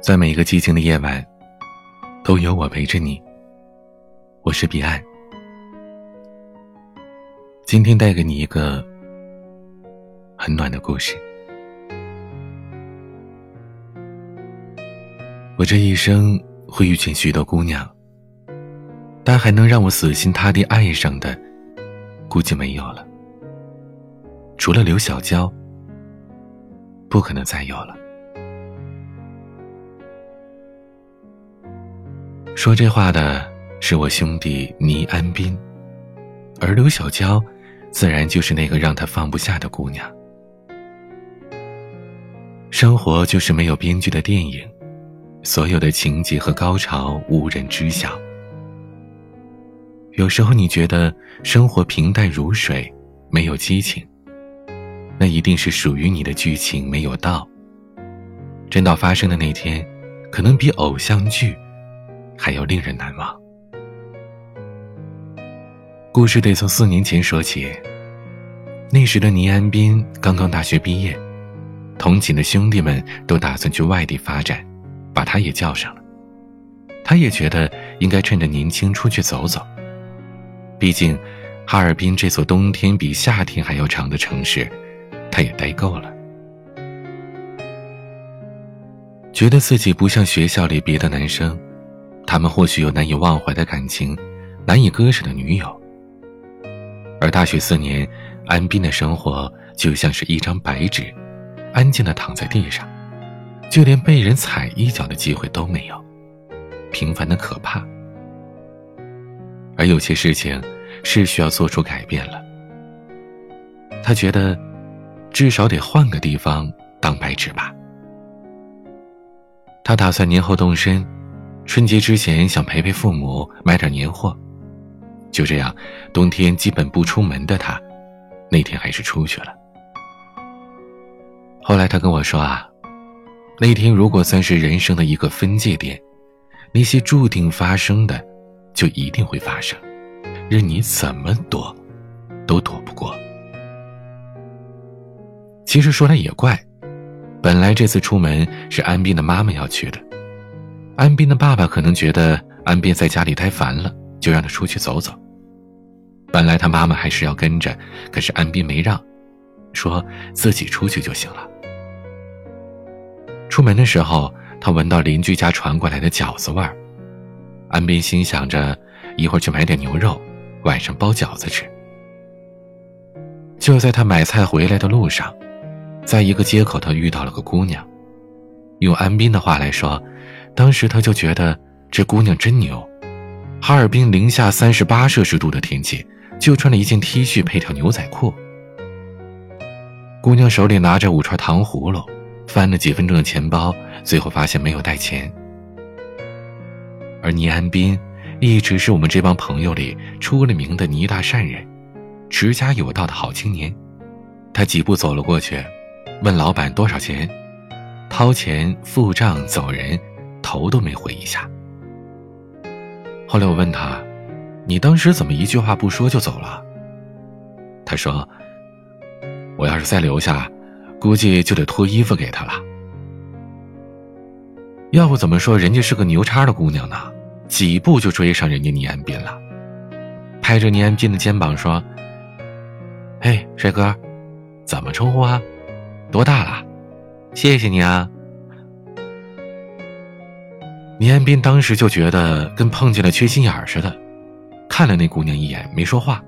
在每一个寂静的夜晚，都有我陪着你。我是彼岸，今天带给你一个很暖的故事。我这一生会遇见许多姑娘，但还能让我死心塌地爱上的，估计没有了。除了刘小娇，不可能再有了。说这话的是我兄弟倪安斌，而刘小娇，自然就是那个让他放不下的姑娘。生活就是没有编剧的电影，所有的情节和高潮无人知晓。有时候你觉得生活平淡如水，没有激情，那一定是属于你的剧情没有到。真到发生的那天，可能比偶像剧。还要令人难忘。故事得从四年前说起。那时的倪安斌刚刚大学毕业，同寝的兄弟们都打算去外地发展，把他也叫上了。他也觉得应该趁着年轻出去走走。毕竟，哈尔滨这座冬天比夏天还要长的城市，他也待够了。觉得自己不像学校里别的男生。他们或许有难以忘怀的感情，难以割舍的女友。而大学四年，安斌的生活就像是一张白纸，安静的躺在地上，就连被人踩一脚的机会都没有，平凡的可怕。而有些事情是需要做出改变了。他觉得，至少得换个地方当白纸吧。他打算年后动身。春节之前想陪陪父母，买点年货。就这样，冬天基本不出门的他，那天还是出去了。后来他跟我说啊，那天如果算是人生的一个分界点，那些注定发生的，就一定会发生，任你怎么躲，都躲不过。其实说来也怪，本来这次出门是安斌的妈妈要去的。安斌的爸爸可能觉得安斌在家里待烦了，就让他出去走走。本来他妈妈还是要跟着，可是安斌没让，说自己出去就行了。出门的时候，他闻到邻居家传过来的饺子味儿，安斌心想着一会儿去买点牛肉，晚上包饺子吃。就在他买菜回来的路上，在一个街口，他遇到了个姑娘，用安斌的话来说。当时他就觉得这姑娘真牛，哈尔滨零下三十八摄氏度的天气，就穿了一件 T 恤配条牛仔裤。姑娘手里拿着五串糖葫芦，翻了几分钟的钱包，最后发现没有带钱。而倪安斌一直是我们这帮朋友里出了名的倪大善人，持家有道的好青年。他几步走了过去，问老板多少钱，掏钱付账走人。头都没回一下。后来我问他：“你当时怎么一句话不说就走了？”他说：“我要是再留下，估计就得脱衣服给他了。要不怎么说人家是个牛叉的姑娘呢？几步就追上人家倪安斌了，拍着倪安斌的肩膀说：‘嘿，帅哥，怎么称呼啊？多大了？谢谢你啊。’”倪安斌当时就觉得跟碰见了缺心眼似的，看了那姑娘一眼，没说话。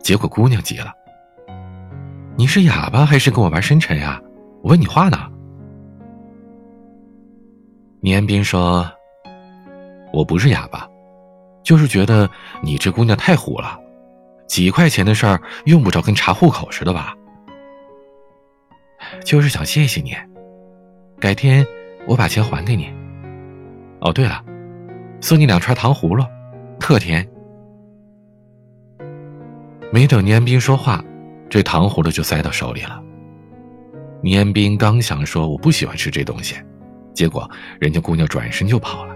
结果姑娘急了：“你是哑巴还是跟我玩深沉呀？我问你话呢。”倪安斌说：“我不是哑巴，就是觉得你这姑娘太虎了，几块钱的事儿用不着跟查户口似的吧？就是想谢谢你，改天我把钱还给你。”哦，对了，送你两串糖葫芦，特甜。没等倪安斌说话，这糖葫芦就塞到手里了。倪安斌刚想说我不喜欢吃这东西，结果人家姑娘转身就跑了。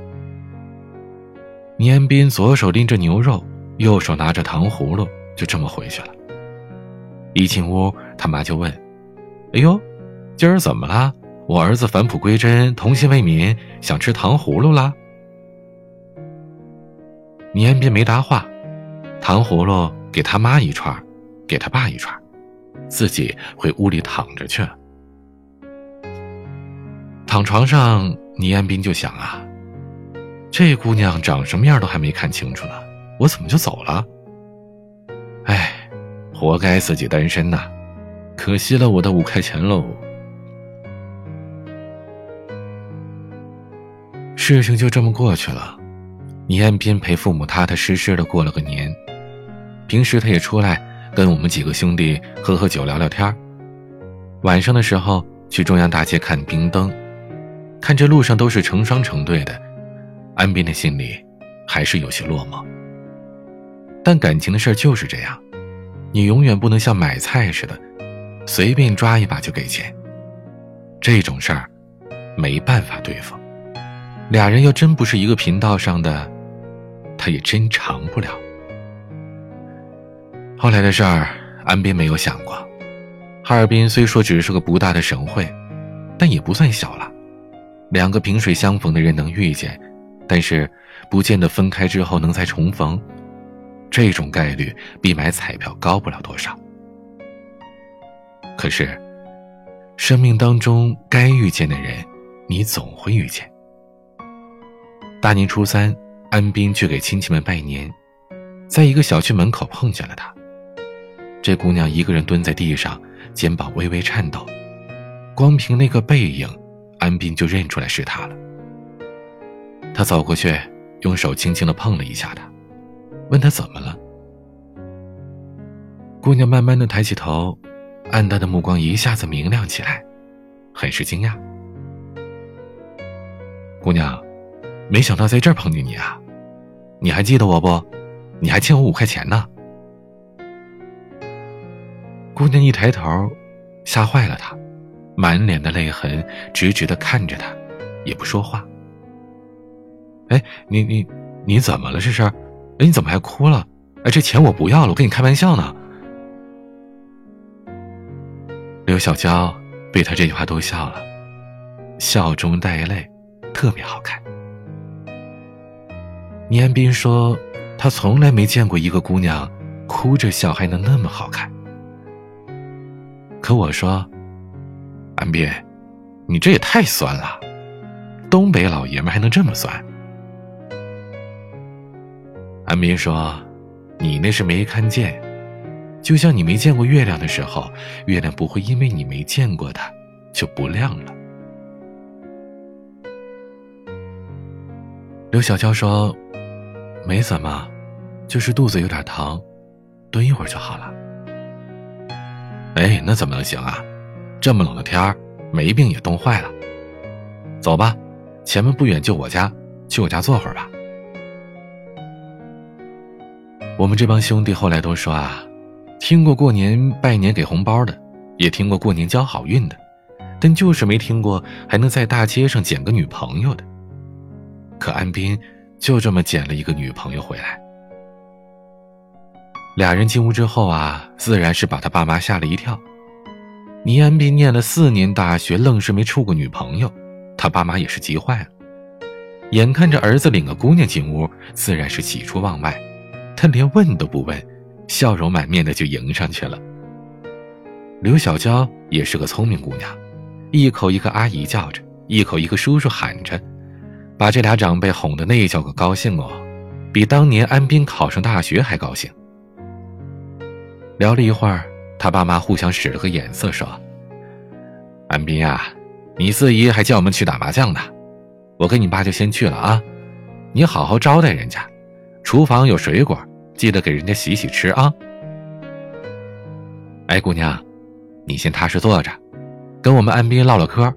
倪安斌左手拎着牛肉，右手拿着糖葫芦，就这么回去了。一进屋，他妈就问：“哎呦，今儿怎么了？我儿子返璞归真，童心未泯，想吃糖葫芦啦。倪安斌没答话，糖葫芦给他妈一串，给他爸一串，自己回屋里躺着去了。躺床上，倪安斌就想啊，这姑娘长什么样都还没看清楚呢，我怎么就走了？哎，活该自己单身呐，可惜了我的五块钱喽。事情就这么过去了。倪安斌陪父母踏踏实实的过了个年，平时他也出来跟我们几个兄弟喝喝酒、聊聊天晚上的时候去中央大街看冰灯，看着路上都是成双成对的，安斌的心里还是有些落寞。但感情的事就是这样，你永远不能像买菜似的，随便抓一把就给钱。这种事儿没办法对付，俩人要真不是一个频道上的。他也真长不了。后来的事儿，安斌没有想过。哈尔滨虽说只是个不大的省会，但也不算小了。两个萍水相逢的人能遇见，但是不见得分开之后能再重逢。这种概率比买彩票高不了多少。可是，生命当中该遇见的人，你总会遇见。大年初三。安斌去给亲戚们拜年，在一个小区门口碰见了她。这姑娘一个人蹲在地上，肩膀微微颤抖，光凭那个背影，安斌就认出来是她了。他走过去，用手轻轻的碰了一下她，问她怎么了。姑娘慢慢的抬起头，暗淡的目光一下子明亮起来，很是惊讶。姑娘。没想到在这儿碰见你啊！你还记得我不？你还欠我五块钱呢。姑娘一抬头，吓坏了他，满脸的泪痕，直直的看着他，也不说话。哎，你你你怎么了？这是？哎，你怎么还哭了？哎，这钱我不要了，我跟你开玩笑呢。刘小娇被他这句话逗笑了，笑中带泪，特别好看。倪安斌说：“他从来没见过一个姑娘哭着笑还能那么好看。”可我说：“安斌，你这也太酸了，东北老爷们还能这么酸？”安斌说：“你那是没看见，就像你没见过月亮的时候，月亮不会因为你没见过它就不亮了。”刘小娇说。没怎么，就是肚子有点疼，蹲一会儿就好了。哎，那怎么能行啊？这么冷的天儿，没病也冻坏了。走吧，前面不远就我家，去我家坐会儿吧。我们这帮兄弟后来都说啊，听过过年拜年给红包的，也听过过年交好运的，但就是没听过还能在大街上捡个女朋友的。可安斌。就这么捡了一个女朋友回来，俩人进屋之后啊，自然是把他爸妈吓了一跳。倪安斌念了四年大学，愣是没处过女朋友，他爸妈也是急坏了。眼看着儿子领个姑娘进屋，自然是喜出望外，他连问都不问，笑容满面的就迎上去了。刘小娇也是个聪明姑娘，一口一个阿姨叫着，一口一个叔叔喊着。把这俩长辈哄得那叫个高兴哦，比当年安斌考上大学还高兴。聊了一会儿，他爸妈互相使了个眼色，说：“安斌啊，你四姨还叫我们去打麻将呢，我跟你爸就先去了啊。你好好招待人家，厨房有水果，记得给人家洗洗吃啊。”哎，姑娘，你先踏实坐着，跟我们安斌唠唠嗑，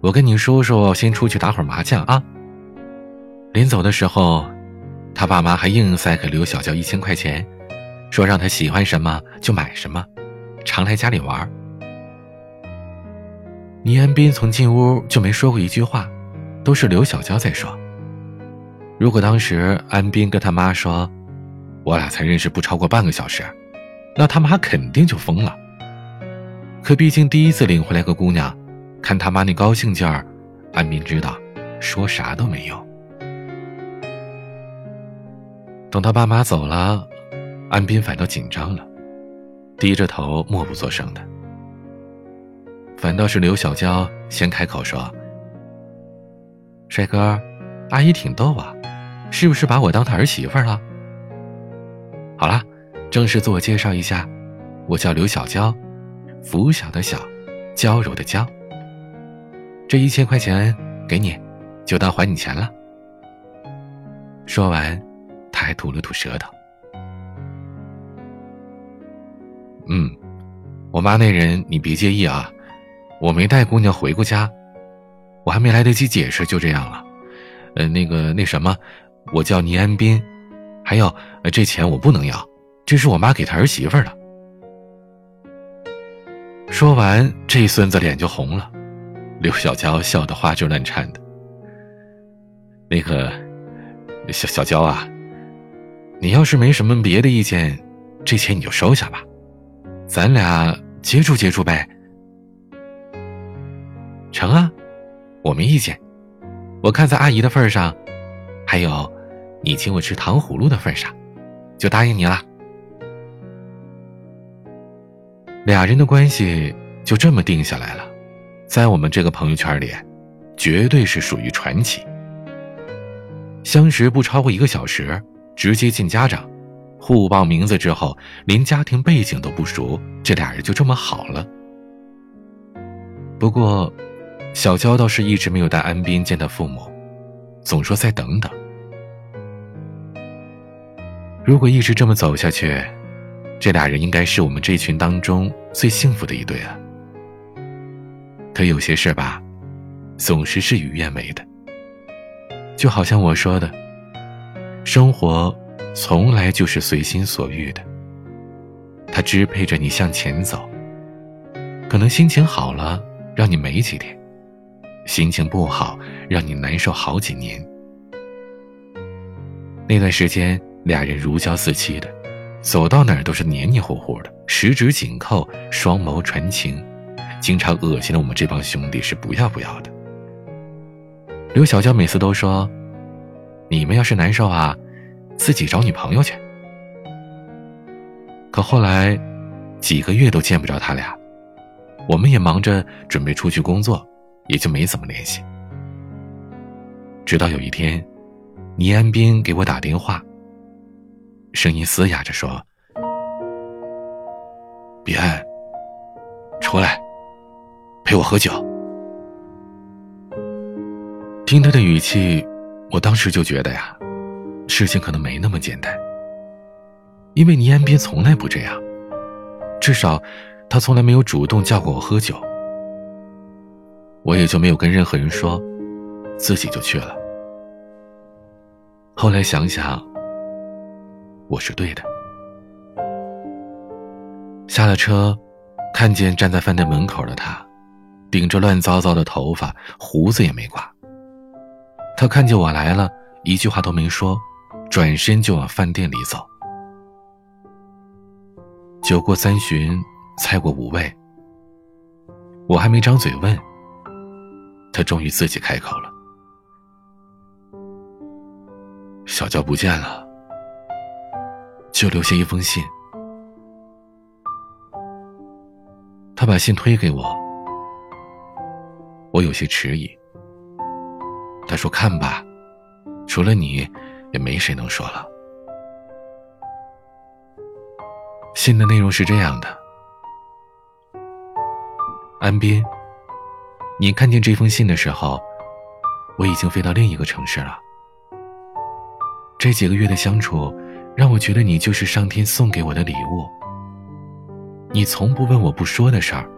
我跟你叔叔先出去打会儿麻将啊。临走的时候，他爸妈还硬塞给刘小娇一千块钱，说让她喜欢什么就买什么，常来家里玩。倪安斌从进屋就没说过一句话，都是刘小娇在说。如果当时安斌跟他妈说，我俩才认识不超过半个小时，那他妈肯定就疯了。可毕竟第一次领回来个姑娘，看他妈那高兴劲儿，安斌知道，说啥都没用。等他爸妈走了，安斌反倒紧张了，低着头默不作声的。反倒是刘小娇先开口说：“帅哥，阿姨挺逗啊，是不是把我当她儿媳妇了？”好了，正式自我介绍一下，我叫刘小娇，拂晓的晓，娇柔的娇。这一千块钱给你，就当还你钱了。说完，还吐了吐舌头。嗯，我妈那人你别介意啊，我没带姑娘回过家，我还没来得及解释就这样了。呃，那个那什么，我叫倪安斌，还有这钱我不能要，这是我妈给她儿媳妇的。说完，这孙子脸就红了。刘小娇笑得花枝乱颤的。那个，小小娇啊，你要是没什么别的意见，这钱你就收下吧，咱俩接触接触呗。成啊，我没意见。我看在阿姨的份上，还有你请我吃糖葫芦的份上，就答应你了。俩人的关系就这么定下来了。在我们这个朋友圈里，绝对是属于传奇。相识不超过一个小时，直接进家长，互报名字之后，连家庭背景都不熟，这俩人就这么好了。不过，小娇倒是一直没有带安斌见他父母，总说再等等。如果一直这么走下去，这俩人应该是我们这群当中最幸福的一对啊。可有些事吧，总是事与愿违的。就好像我说的，生活从来就是随心所欲的，它支配着你向前走。可能心情好了，让你美几天；心情不好，让你难受好几年。那段时间，俩人如胶似漆的，走到哪儿都是黏黏糊糊的，十指紧扣，双眸传情。经常恶心的我们这帮兄弟是不要不要的。刘小娇每次都说：“你们要是难受啊，自己找女朋友去。”可后来，几个月都见不着他俩，我们也忙着准备出去工作，也就没怎么联系。直到有一天，倪安斌给我打电话，声音嘶哑着说：“彼岸，出来。”陪我喝酒。听他的语气，我当时就觉得呀，事情可能没那么简单。因为倪安斌从来不这样，至少他从来没有主动叫过我喝酒。我也就没有跟任何人说，自己就去了。后来想想，我是对的。下了车，看见站在饭店门口的他。顶着乱糟糟的头发，胡子也没刮。他看见我来了，一句话都没说，转身就往饭店里走。酒过三巡，菜过五味，我还没张嘴问，他终于自己开口了：“小娇不见了，就留下一封信。”他把信推给我。我有些迟疑。说：“看吧，除了你，也没谁能说了。”信的内容是这样的：安斌，你看见这封信的时候，我已经飞到另一个城市了。这几个月的相处，让我觉得你就是上天送给我的礼物。你从不问我不说的事儿，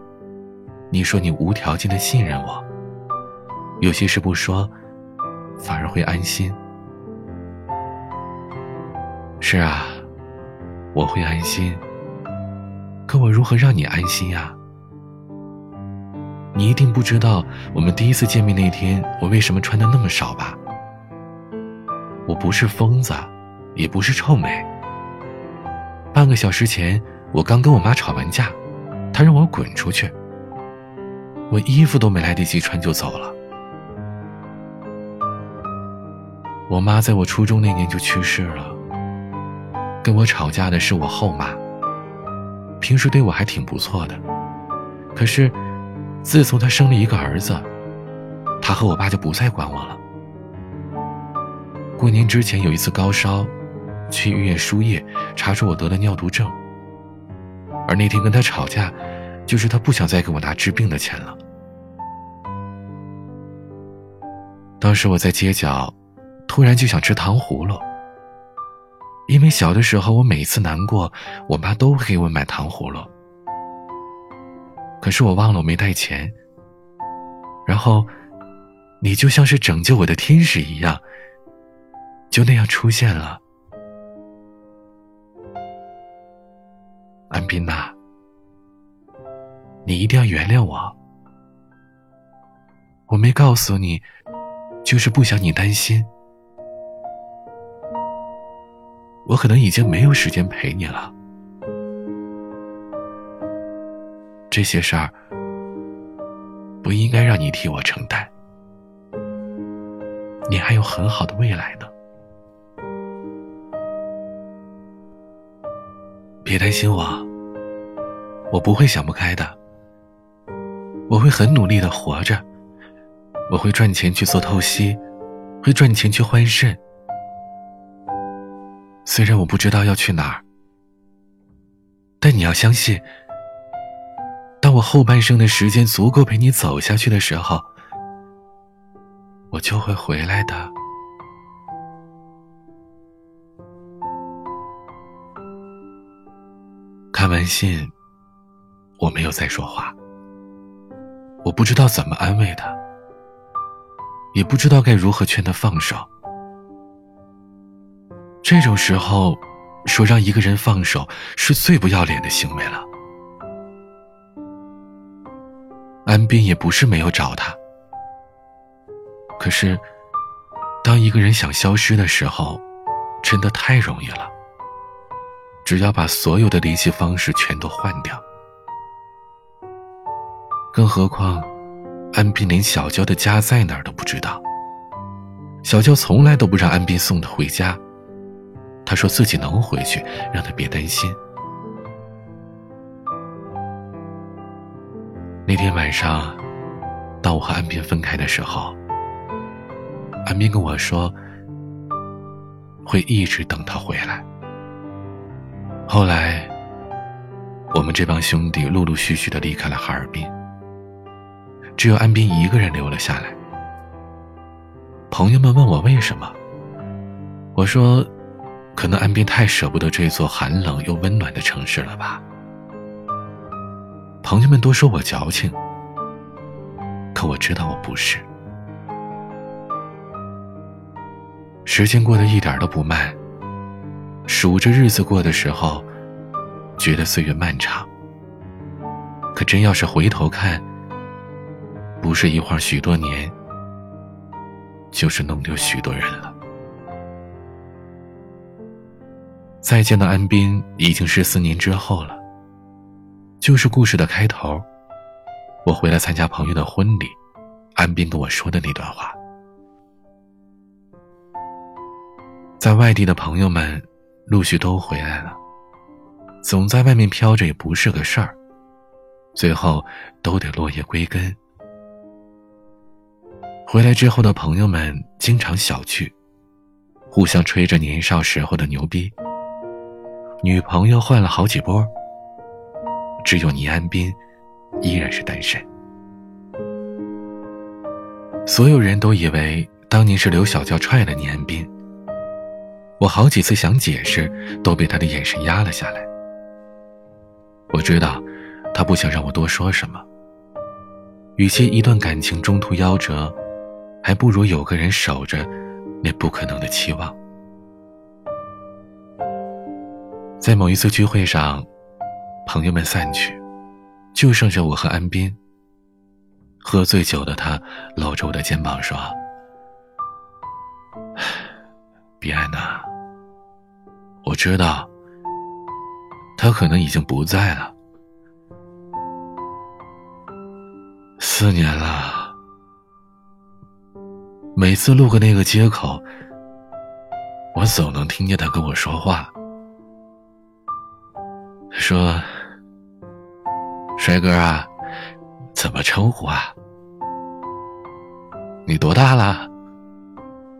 你说你无条件的信任我。有些事不说，反而会安心。是啊，我会安心。可我如何让你安心呀？你一定不知道，我们第一次见面那天，我为什么穿的那么少吧？我不是疯子，也不是臭美。半个小时前，我刚跟我妈吵完架，她让我滚出去。我衣服都没来得及穿就走了。我妈在我初中那年就去世了。跟我吵架的是我后妈。平时对我还挺不错的，可是自从她生了一个儿子，她和我爸就不再管我了。过年之前有一次高烧，去医院输液，查出我得了尿毒症。而那天跟她吵架，就是她不想再给我拿治病的钱了。当时我在街角，突然就想吃糖葫芦。因为小的时候我每次难过，我妈都会给我买糖葫芦。可是我忘了我没带钱。然后，你就像是拯救我的天使一样，就那样出现了。安斌呐，你一定要原谅我。我没告诉你，就是不想你担心。我可能已经没有时间陪你了。这些事儿不应该让你替我承担。你还有很好的未来呢。别担心我，我不会想不开的。我会很努力的活着，我会赚钱去做透析，会赚钱去换肾。虽然我不知道要去哪儿，但你要相信，当我后半生的时间足够陪你走下去的时候，我就会回来的。看完信，我没有再说话。我不知道怎么安慰他，也不知道该如何劝他放手。这种时候，说让一个人放手是最不要脸的行为了。安斌也不是没有找他，可是，当一个人想消失的时候，真的太容易了。只要把所有的联系方式全都换掉，更何况，安斌连小娇的家在哪儿都不知道。小娇从来都不让安斌送她回家，他说自己能回去，让他别担心。那天晚上，当我和安斌分开的时候，安斌跟我说，会一直等他回来。后来，我们这帮兄弟陆陆续续的离开了哈尔滨，只有安斌一个人留了下来。朋友们问我为什么，我说，可能安边太舍不得这座寒冷又温暖的城市了吧。朋友们都说我矫情，可我知道我不是。时间过得一点都不慢。数着日子过的时候，觉得岁月漫长。可真要是回头看，不是一晃许多年，就是弄丢许多人了。再见到安斌，已经是四年之后了。就是故事的开头，我回来参加朋友的婚礼，安斌跟我说的那段话。在外地的朋友们。陆续都回来了，总在外面飘着也不是个事儿，最后都得落叶归根。回来之后的朋友们经常小聚，互相吹着年少时候的牛逼。女朋友换了好几波，只有倪安斌依然是单身。所有人都以为当年是刘小娇踹了倪安斌。我好几次想解释，都被他的眼神压了下来。我知道，他不想让我多说什么。与其一段感情中途夭折，还不如有个人守着那不可能的期望。在某一次聚会上，朋友们散去，就剩下我和安斌。喝醉酒的他搂着我的肩膀说：“彼岸呐。”我知道，他可能已经不在了。四年了，每次路过那个街口，我总能听见他跟我说话。说：“帅哥啊，怎么称呼啊？你多大了？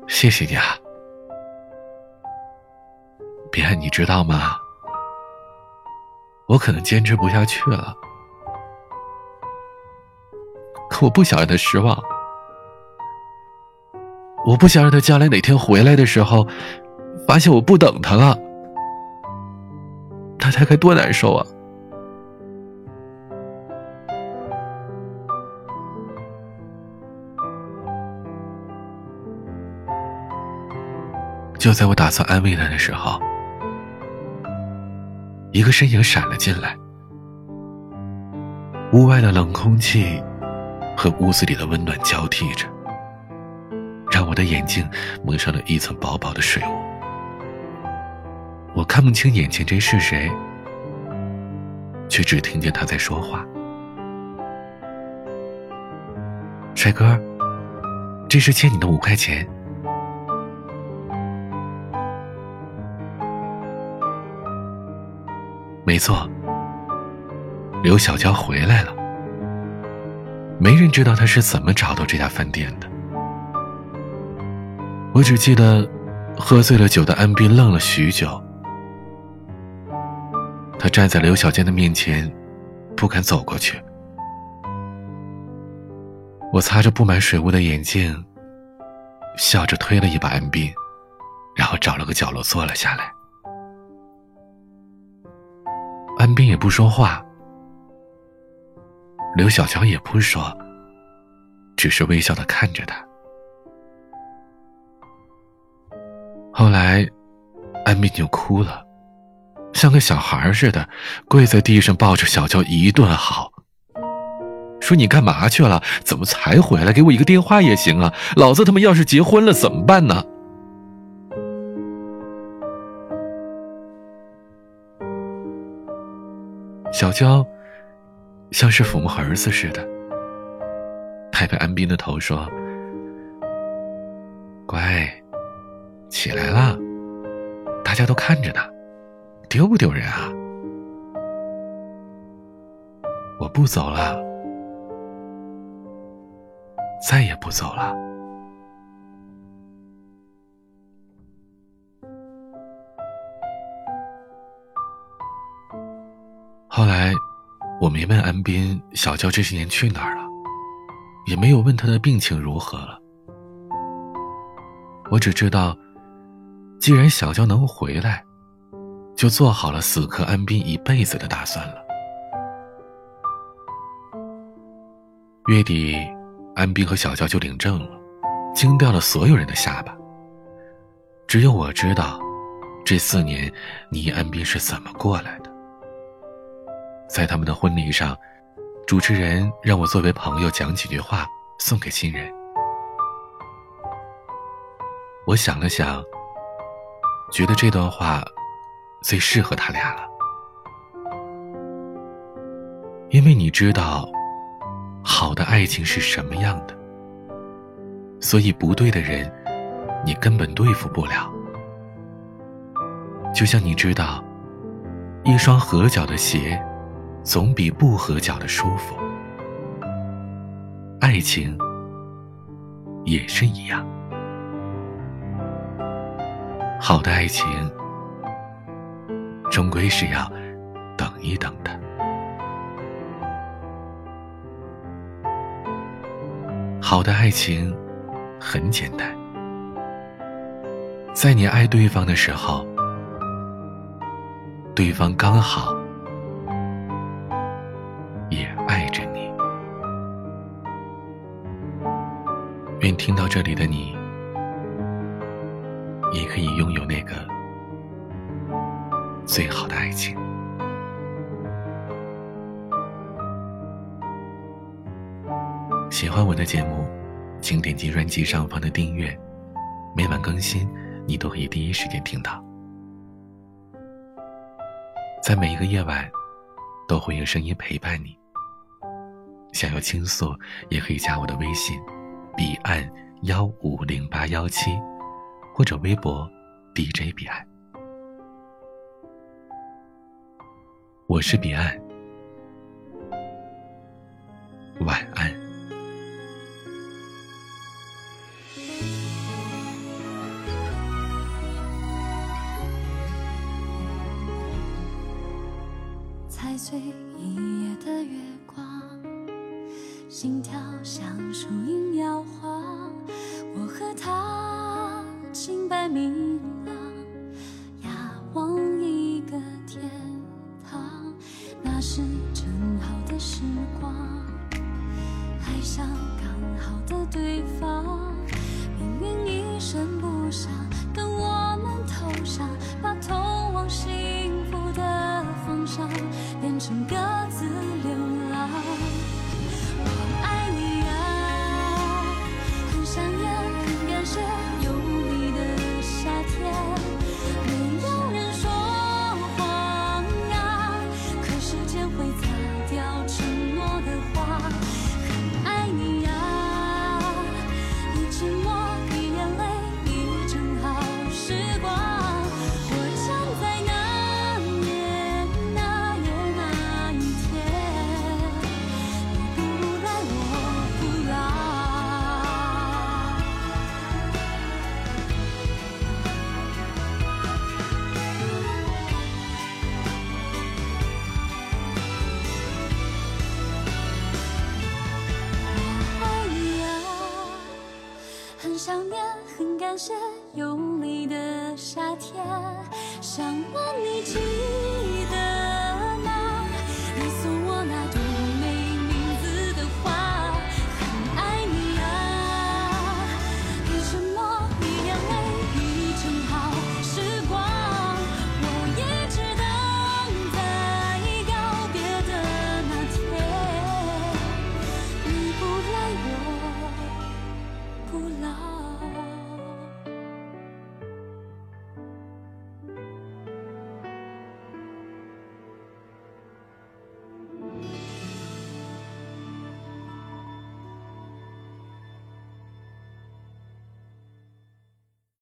谢谢你啊。别，你知道吗？我可能坚持不下去了。可我不想让他失望，我不想让他将来哪天回来的时候，发现我不等他了。”他该多难受啊！就在我打算安慰他的时候，一个身影闪了进来。屋外的冷空气和屋子里的温暖交替着，让我的眼睛蒙上了一层薄薄的水雾。看不清眼前这是谁，却只听见他在说话。帅哥，这是欠你的五块钱。没错，刘小娇回来了。没人知道她是怎么找到这家饭店的。我只记得，喝醉了酒的安斌愣了许久。他站在刘小健的面前，不敢走过去。我擦着布满水雾的眼镜，笑着推了一把安斌，然后找了个角落坐了下来。安斌也不说话，刘小乔也不说，只是微笑的看着他。后来，安斌就哭了。像个小孩似的，跪在地上抱着小娇一顿嚎，说：“你干嘛去了？怎么才回来？给我一个电话也行啊！老子他妈要是结婚了怎么办呢？”小娇像是抚摸儿子似的，拍拍安斌的头说：“乖，起来了，大家都看着呢。”丢不丢人啊？我不走了，再也不走了。后来，我没问安斌小娇这些年去哪儿了，也没有问他的病情如何了。我只知道，既然小娇能回来。就做好了死磕安斌一辈子的打算了。月底，安斌和小娇就领证了，惊掉了所有人的下巴。只有我知道，这四年你安斌是怎么过来的。在他们的婚礼上，主持人让我作为朋友讲几句话送给新人。我想了想，觉得这段话。最适合他俩了，因为你知道，好的爱情是什么样的，所以不对的人，你根本对付不了。就像你知道，一双合脚的鞋，总比不合脚的舒服。爱情也是一样，好的爱情。终归是要等一等的。好的爱情很简单，在你爱对方的时候，对方刚好也爱着你。愿听到这里的你，也可以拥有喜欢我的节目，请点击专辑上方的订阅，每晚更新，你都可以第一时间听到。在每一个夜晚，都会有声音陪伴你。想要倾诉，也可以加我的微信，彼岸幺五零八幺七，或者微博 DJ 彼岸。我是彼岸，晚安。碎一夜的月光，心跳像树影摇晃。我和他清白明朗，仰望一个天堂，那是正好的时光，爱上刚好的对方，很感谢有你的夏天。想问你